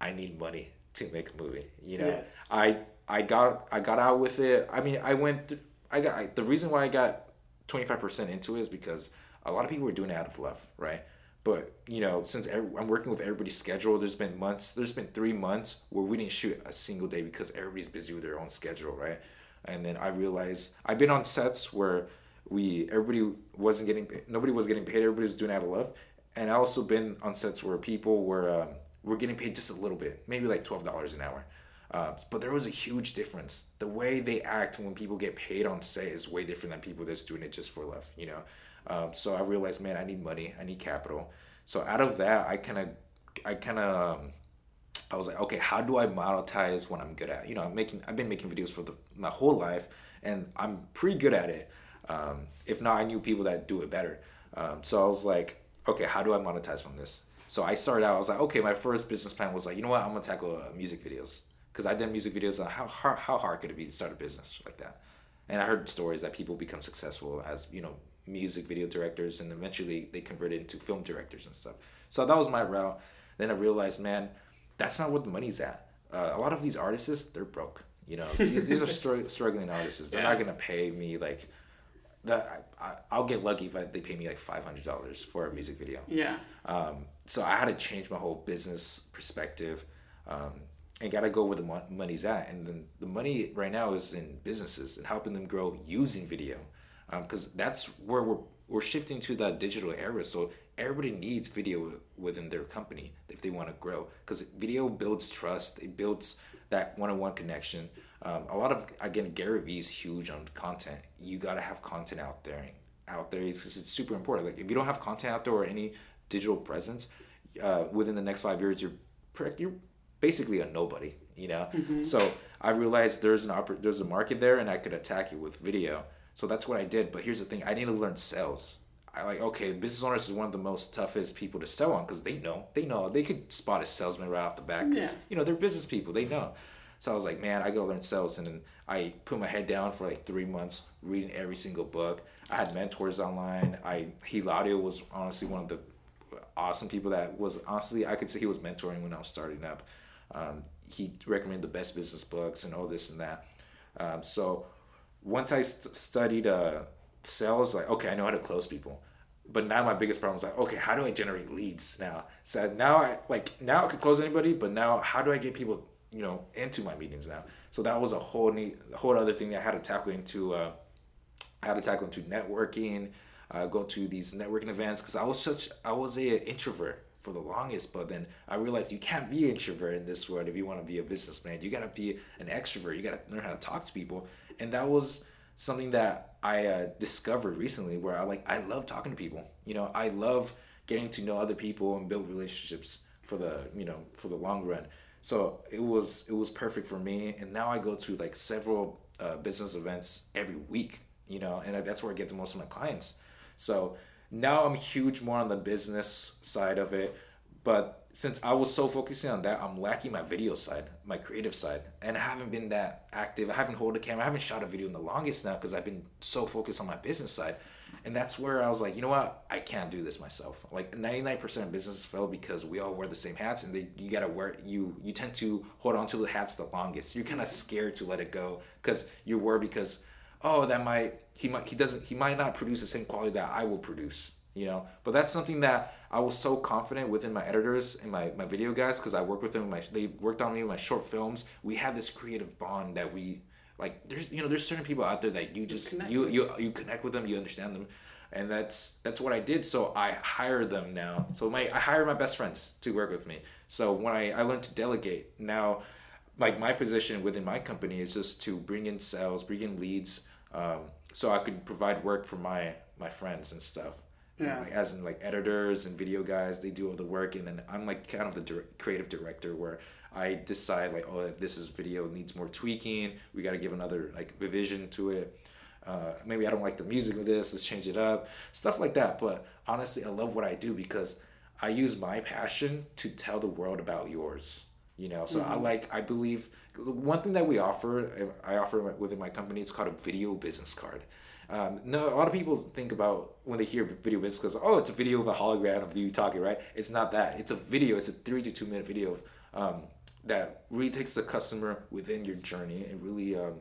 I need money to make a movie. You know, Yes. I I got I got out with it. I mean, I went. Th- I got I, the reason why I got twenty five percent into it is because a lot of people were doing it out of love, right? But you know, since I'm working with everybody's schedule, there's been months. There's been three months where we didn't shoot a single day because everybody's busy with their own schedule, right? And then I realized I've been on sets where we everybody wasn't getting nobody was getting paid. Everybody was doing out of love. And I also been on sets where people were um, were getting paid just a little bit, maybe like twelve dollars an hour. Uh, but there was a huge difference. The way they act when people get paid on set is way different than people that's doing it just for love, you know. Um, so I realized, man, I need money, I need capital. So out of that, I kind of, I kind of, um, I was like, okay, how do I monetize what I'm good at? You know, I'm making, I've been making videos for the, my whole life, and I'm pretty good at it. Um, if not, I knew people that do it better. Um, so I was like, okay, how do I monetize from this? So I started out. I was like, okay, my first business plan was like, you know what, I'm gonna tackle uh, music videos because I did music videos. On how hard, how hard could it be to start a business like that? And I heard stories that people become successful as you know music video directors, and eventually they converted into film directors and stuff. So that was my route. Then I realized, man, that's not what the money's at. Uh, a lot of these artists, they're broke. You know, these, these are str- struggling artists. They're not gonna pay me like that. I, I, I'll get lucky if I, they pay me like five hundred dollars for a music video. Yeah. Um, so I had to change my whole business perspective. Um, and gotta go where the money's at. And then the money right now is in businesses and helping them grow using video, because um, that's where we're we're shifting to that digital era. So everybody needs video within their company if they want to grow, because video builds trust. It builds that one on one connection. Um, a lot of again Gary Vee is huge on content. You gotta have content out there. Out there, it's, it's super important. Like if you don't have content out there or any digital presence, uh, within the next five years, you're you're basically a nobody, you know. Mm-hmm. So I realized there's an oppor- there's a market there, and I could attack it with video. So that's what I did. But here's the thing: I need to learn sales. I like okay, business owners is one of the most toughest people to sell on because they know they know they could spot a salesman right off the bat because yeah. you know they're business people they know. So I was like, man, I gotta learn sales, and then I put my head down for like three months reading every single book. I had mentors online. I Hilario was honestly one of the awesome people that was honestly I could say he was mentoring when I was starting up. Um, he recommended the best business books and all this and that. Um, so once I st- studied uh, sales, like okay, I know how to close people. But now my biggest problem is like, okay, how do I generate leads now? So now I like now I could close anybody, but now how do I get people you know into my meetings now? So that was a whole neat, whole other thing that I had to tackle into. Uh, I had to tackle into networking, uh, go to these networking events because I was such I was a introvert for the longest, but then I realized you can't be introvert in this world if you want to be a businessman. You gotta be an extrovert. You gotta learn how to talk to people, and that was something that I uh, discovered recently where I like I love talking to people. You know, I love getting to know other people and build relationships for the you know for the long run. So it was it was perfect for me, and now I go to like several uh, business events every week. You know, and that's where I get the most of my clients. So now I'm huge more on the business side of it, but since I was so focusing on that, I'm lacking my video side, my creative side, and I haven't been that active. I haven't hold a camera. I haven't shot a video in the longest now because I've been so focused on my business side, and that's where I was like, you know what, I can't do this myself. Like 99% of businesses fail because we all wear the same hats, and they you gotta wear you you tend to hold on to the hats the longest. You're kind of scared to let it go because you were because oh that might he might he doesn't he might not produce the same quality that I will produce you know? But that's something that i was so confident within my editors and my, my video guys because i worked with them my, they worked on me with my short films. We had this creative bond that we like there's you know there's certain people out there that you just you you, you connect with them you understand them. And that's that's what i did. So i hire them now. So my i hire my best friends to work with me. So when i, I learned to delegate now like my position within my company is just to bring in sales bring in leads um, so i could provide work for my my friends and stuff yeah. Like, as in like editors and video guys, they do all the work, and then I'm like kind of the dir- creative director where I decide like, oh, if this is video needs more tweaking, we got to give another like revision to it. Uh, maybe I don't like the music of this. Let's change it up, stuff like that. But honestly, I love what I do because I use my passion to tell the world about yours. You know, so mm-hmm. I like I believe one thing that we offer, I offer within my company, it's called a video business card. Um, no, a lot of people think about when they hear video business because oh, it's a video of a hologram of you talking, right? It's not that. It's a video. It's a three to two minute video of um, that really takes the customer within your journey and really um,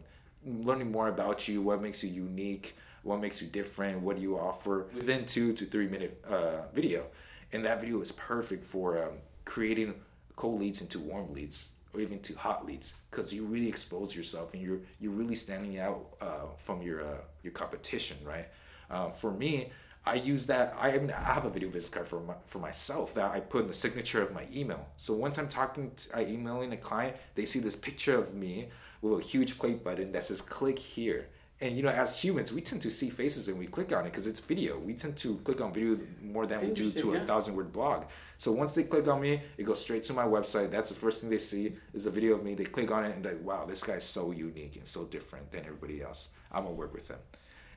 learning more about you, what makes you unique, what makes you different, what do you offer within two to three minute uh, video, and that video is perfect for um, creating cold leads into warm leads or even to hot leads because you really expose yourself and you're you're really standing out uh, from your uh, your competition, right? Uh, for me, I use that. I have, I have a video business card for my, for myself that I put in the signature of my email. So once I'm talking, to, I emailing a client, they see this picture of me with a huge play button that says "click here." And you know, as humans, we tend to see faces and we click on it because it's video. We tend to click on video more than we do to yeah. a thousand word blog. So once they click on me, it goes straight to my website. That's the first thing they see is a video of me. They click on it and like, wow, this guy's so unique and so different than everybody else. I'm gonna work with them.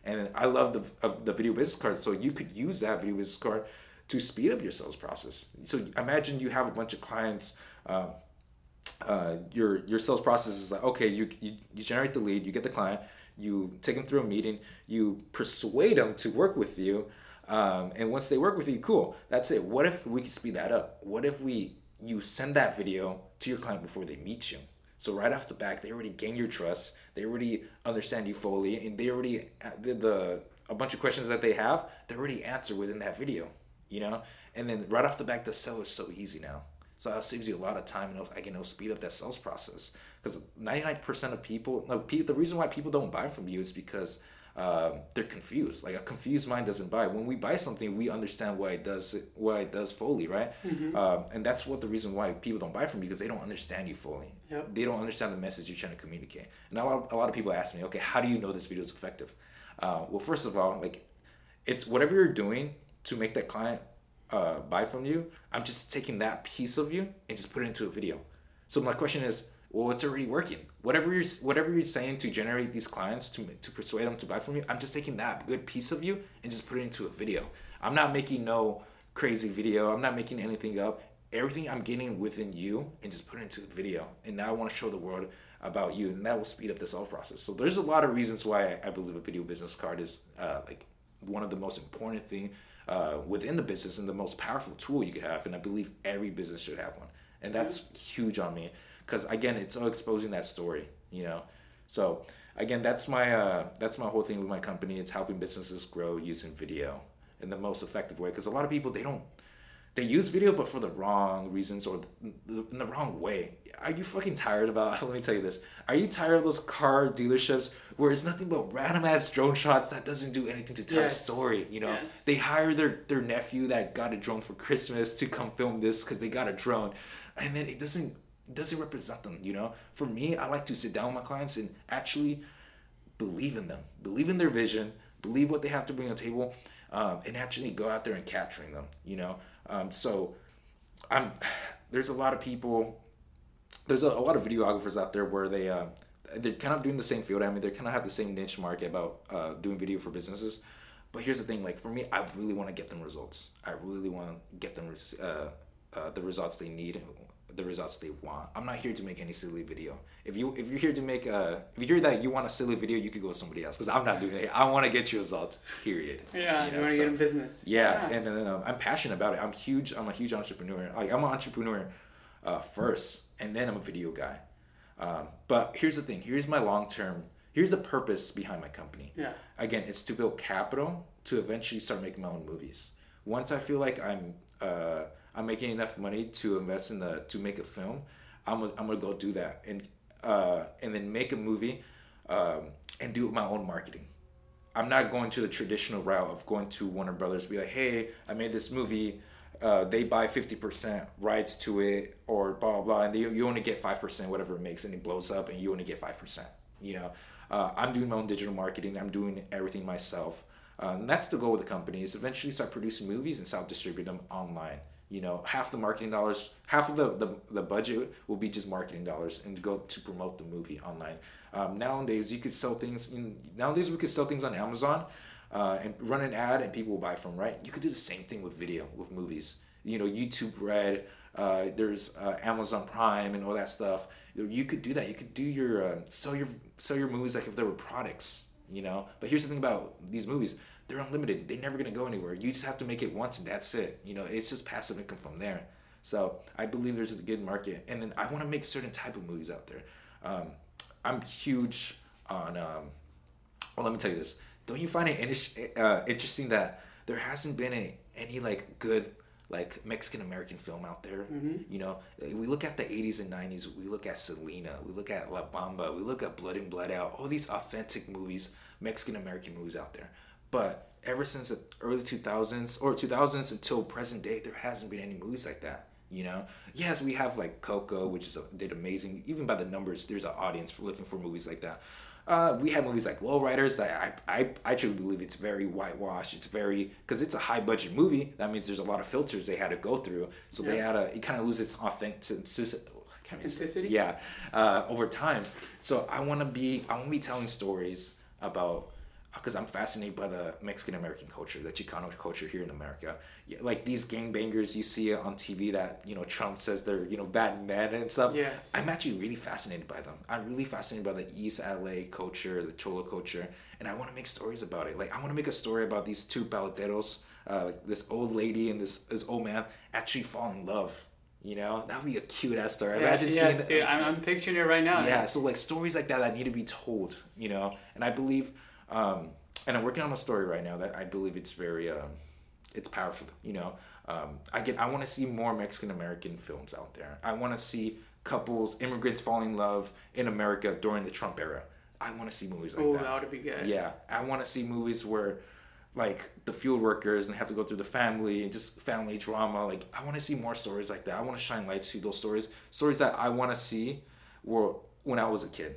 And I love the of the video business card. So you could use that video business card to speed up your sales process. So imagine you have a bunch of clients. Um, uh, your your sales process is like okay, you, you you generate the lead, you get the client you take them through a meeting, you persuade them to work with you, um, and once they work with you, cool. That's it. What if we could speed that up? What if we you send that video to your client before they meet you? So right off the back, they already gain your trust. They already understand you fully, and they already the, the a bunch of questions that they have. They already answer within that video, you know. And then right off the back, the sell is so easy now. So that saves you a lot of time and I can it'll speed up that sales process. Because 99% of people, no, the reason why people don't buy from you is because um, they're confused. Like a confused mind doesn't buy. When we buy something, we understand why it does why it does fully, right? Mm-hmm. Um, and that's what the reason why people don't buy from you because they don't understand you fully. Yep. They don't understand the message you're trying to communicate. And a lot, a lot of people ask me, okay, how do you know this video is effective? Uh, well, first of all, like it's whatever you're doing to make that client uh, buy from you. I'm just taking that piece of you and just put it into a video. So my question is, well, it's already working. Whatever you're whatever you're saying to generate these clients to to persuade them to buy from you, I'm just taking that good piece of you and just put it into a video. I'm not making no crazy video. I'm not making anything up. Everything I'm getting within you and just put it into a video. And now I want to show the world about you, and that will speed up the sales process. So there's a lot of reasons why I believe a video business card is uh, like one of the most important thing uh, within the business and the most powerful tool you could have. And I believe every business should have one. And that's huge on me because again it's all exposing that story you know? So again that's my uh, that's my whole thing with my company. It's helping businesses grow using video in the most effective way because a lot of people they don't they use video but for the wrong reasons or the, in the wrong way. Are you fucking tired about let me tell you this. Are you tired of those car dealerships where it's nothing but random ass drone shots that doesn't do anything to tell yes. a story you know? Yes. they hire their their nephew that got a drone for christmas to come film this because they got a drone and then it doesn't doesn't represent them, you know? For me, I like to sit down with my clients and actually believe in them, believe in their vision, believe what they have to bring to the table, um, and actually go out there and capturing them, you know? Um, so I'm there's a lot of people there's a, a lot of videographers out there where they uh, they're kind of doing the same field. I mean, they kind of have the same niche market about uh, doing video for businesses. But here's the thing: like for me, I really want to get them results. I really want to get them uh, uh, the results they need the results they want. I'm not here to make any silly video. If you if you're here to make a if you hear that you want a silly video, you could go with somebody else because I'm not doing it. I want to get you results. Period. Yeah, you, know? you want to so, get in business. Yeah, yeah. and then um, I'm passionate about it. I'm huge. I'm a huge entrepreneur. Like I'm an entrepreneur uh, first, and then I'm a video guy. Um, but here's the thing. Here's my long term. Here's the purpose behind my company. Yeah. Again, it's to build capital to eventually start making my own movies. Once I feel like I'm uh, I'm making enough money to invest in the to make a film, I'm I'm gonna go do that and uh, and then make a movie um, and do my own marketing. I'm not going to the traditional route of going to Warner Brothers, be like, hey, I made this movie. Uh, they buy 50% rights to it or blah blah blah and they, you only get 5% whatever it makes and it blows up and you only get 5% you know uh, i'm doing my own digital marketing i'm doing everything myself uh, and that's the goal of the company is eventually start producing movies and self distribute them online you know half the marketing dollars half of the, the, the budget will be just marketing dollars and go to promote the movie online. Um, nowadays you could sell things in nowadays we could sell things on amazon uh, and run an ad and people will buy from right? You could do the same thing with video with movies. You know youtube red uh, there's uh, amazon prime and all that stuff. You could do that. You could do your uh, sell your sell your movies like if they were products you know? But here's the thing about these movies they're unlimited. They're never gonna go anywhere. You just have to make it once and that's it. You know, it's just passive income from there. So I believe there's a good market, and then I want to make certain type of movies out there. Um, I'm huge on. Um, well, let me tell you this. Don't you find it uh, interesting that there hasn't been a, any like good like Mexican American film out there. Mm-hmm. You know, we look at the 80s and 90s, we look at Selena, we look at La Bamba, we look at Blood In Blood Out, all these authentic movies, Mexican American movies out there. But ever since the early 2000s or 2000s until present day, there hasn't been any movies like that. You know, yes, we have like Coco, which is did amazing. Even by the numbers, there's an audience for looking for movies like that. Uh, we have movies like Lowriders that I, I, I truly believe it's very whitewashed. It's very because it's a high budget movie. That means there's a lot of filters they had to go through. So yeah. they had to it kind of loses its authenticity. Yeah, uh, over time. So I want to be I want to be telling stories about because I'm fascinated by the Mexican American culture, the Chicano culture here in America. Like these gangbangers you see on TV that you know Trump says they're you know bad men and stuff. Yes. I'm actually really fascinated by them. I'm really fascinated by the East LA culture, the Cholo culture, and I want to make stories about it. Like I want to make a story about these two paleteros, uh, like this old lady and this this old man actually fall in love. You know, that would be a cute ass story. Yeah, Imagine yes, seeing dude, I'm, I'm picturing it right now. Yeah, so like stories like that that need to be told, you know, and I believe um, and I'm working on a story right now that I believe it's very, uh, it's powerful. You know, Um, I get. I want to see more Mexican American films out there. I want to see couples, immigrants falling in love in America during the Trump era. I want to see movies like Oh, that. Oh, that would be good. Yeah, I want to see movies where, like, the field workers and have to go through the family and just family drama. Like, I want to see more stories like that. I want to shine light to those stories, stories that I want to see, were when I was a kid.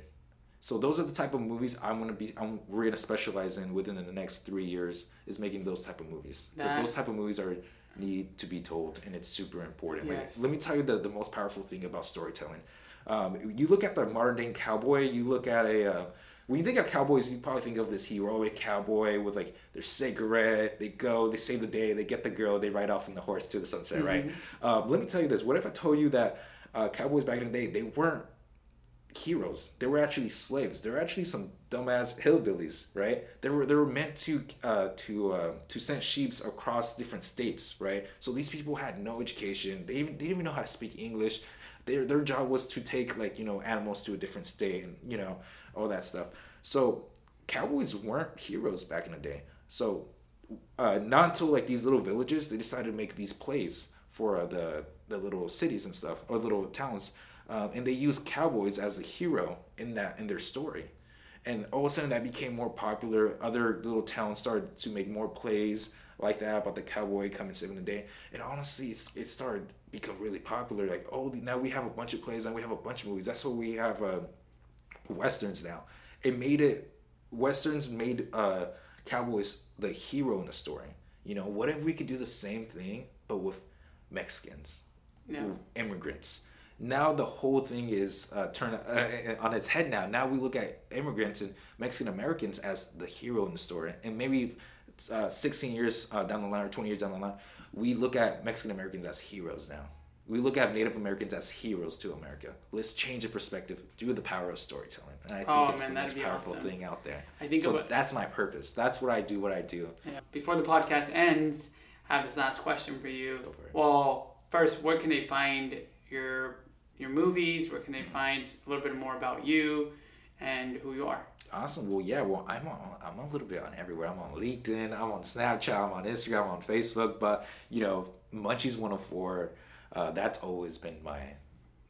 So those are the type of movies I'm gonna be. I'm, we're gonna specialize in within the next three years is making those type of movies because those type of movies are need to be told and it's super important. Yes. Like, let me tell you the the most powerful thing about storytelling. Um, you look at the modern day cowboy. You look at a uh, when you think of cowboys, you probably think of this heroic cowboy with like their cigarette. They go, they save the day, they get the girl, they ride off on the horse to the sunset. Right. Um, let me tell you this. What if I told you that uh, cowboys back in the day they weren't heroes. They were actually slaves. They were actually some dumbass hillbillies, right? They were they were meant to uh, to uh, to send sheeps across different states, right? So these people had no education. They even, they didn't even know how to speak English. Their their job was to take like you know animals to a different state and you know all that stuff. So cowboys weren't heroes back in the day. So uh, not until like these little villages they decided to make these plays for uh, the the little cities and stuff or little towns um, and they used cowboys as a hero in that in their story. And all of a sudden that became more popular. Other little towns started to make more plays like that about the cowboy coming saving the day. And honestly it's, it started become really popular. Like oh now we have a bunch of plays and we have a bunch of movies. That's what we have uh, westerns now. It made it westerns made uh cowboys the hero in the story. You know what if we could do the same thing but with mexicans Yeah. with immigrants now the whole thing is uh, turned uh, on its head now now we look at immigrants and mexican americans as the hero in the story and maybe uh, 16 years uh, down the line or 20 years down the line we look at mexican americans as heroes now we look at Native Americans as heroes to America. Let's change the perspective through the power of storytelling. And I think Oh, it's man, the most powerful awesome. thing out there. I think so that's my purpose. That's what I do. What I do. Yeah. Before the podcast ends, I have this last question for you. Go for it. Well, first, where can they find your your movies? Where can they find a little bit more about you and who you are? Awesome. Well, yeah. Well, I'm on. I'm a little bit on everywhere. I'm on LinkedIn. I'm on Snapchat. I'm on Instagram. I'm on Facebook. But you know, Munchies 104. Uh, that's always been my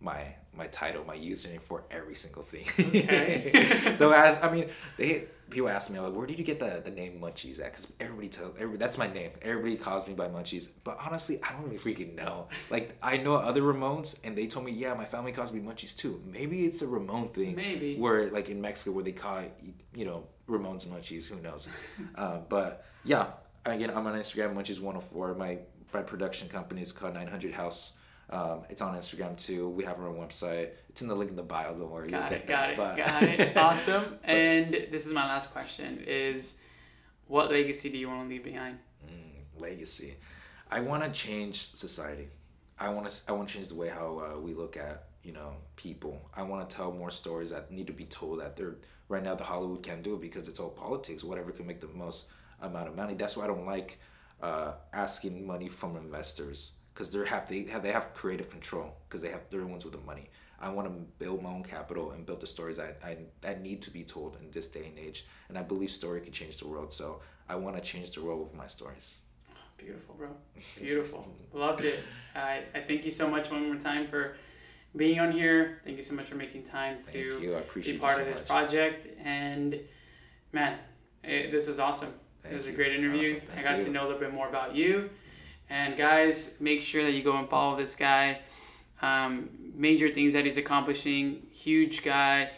my my title, my username for every single thing. Okay. Though as I mean, they people ask me like, where did you get the, the name Munchies at? Because everybody tells everybody that's my name. Everybody calls me by Munchies, but honestly, I don't even freaking know. Like I know other Ramones, and they told me, yeah, my family calls me Munchies too. Maybe it's a Ramon thing. Maybe. where like in Mexico where they call it, you know Ramones Munchies. Who knows? uh, but yeah, again, I'm on Instagram Munchies 104. My my production company is called 900 House. Um, it's on Instagram too. We have our own website. It's in the link in the bio. Don't worry. Got get it, got that. it, But- got it. Awesome. And this is my last question: Is what legacy do you want to leave behind? legacy. I want to change society. I want to. I want to change the way how uh, we look at you know people. I want to tell more stories that need to be told. That they're right now the Hollywood can't do it because it's all politics. Whatever can make the most amount of money. That's why I don't like uh, asking money from investors because they have they have they have creative control because they have they're the ones with the money. I want to build my own capital and build the stories that I that need to be told in this day and age. And I believe story can change the world. So I want to change the world with my stories. Beautiful, bro. Beautiful. Loved it. I, I thank you so much one more time for being on here. Thank you so much for making time to Thank you. I appreciate be part so of this much. project. And man, it, this is awesome. Thank it was a great interview. Awesome. I got you. to know a little bit more about you. And guys, make sure that you go and follow this guy. Um, major things that he's accomplishing. Huge guy,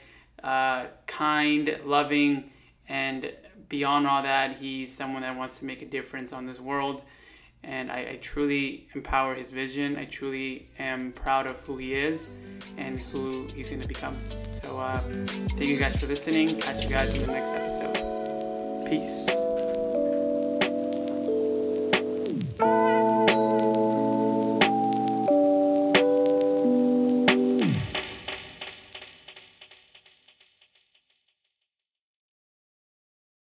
uh, kind, loving, and beyond all that, he's someone that wants to make a difference on this world. And I, I truly empower his vision. I truly am proud of who he is and who he's going to become. So, uh, thank you guys for listening. Catch you guys in the next episode. Peace.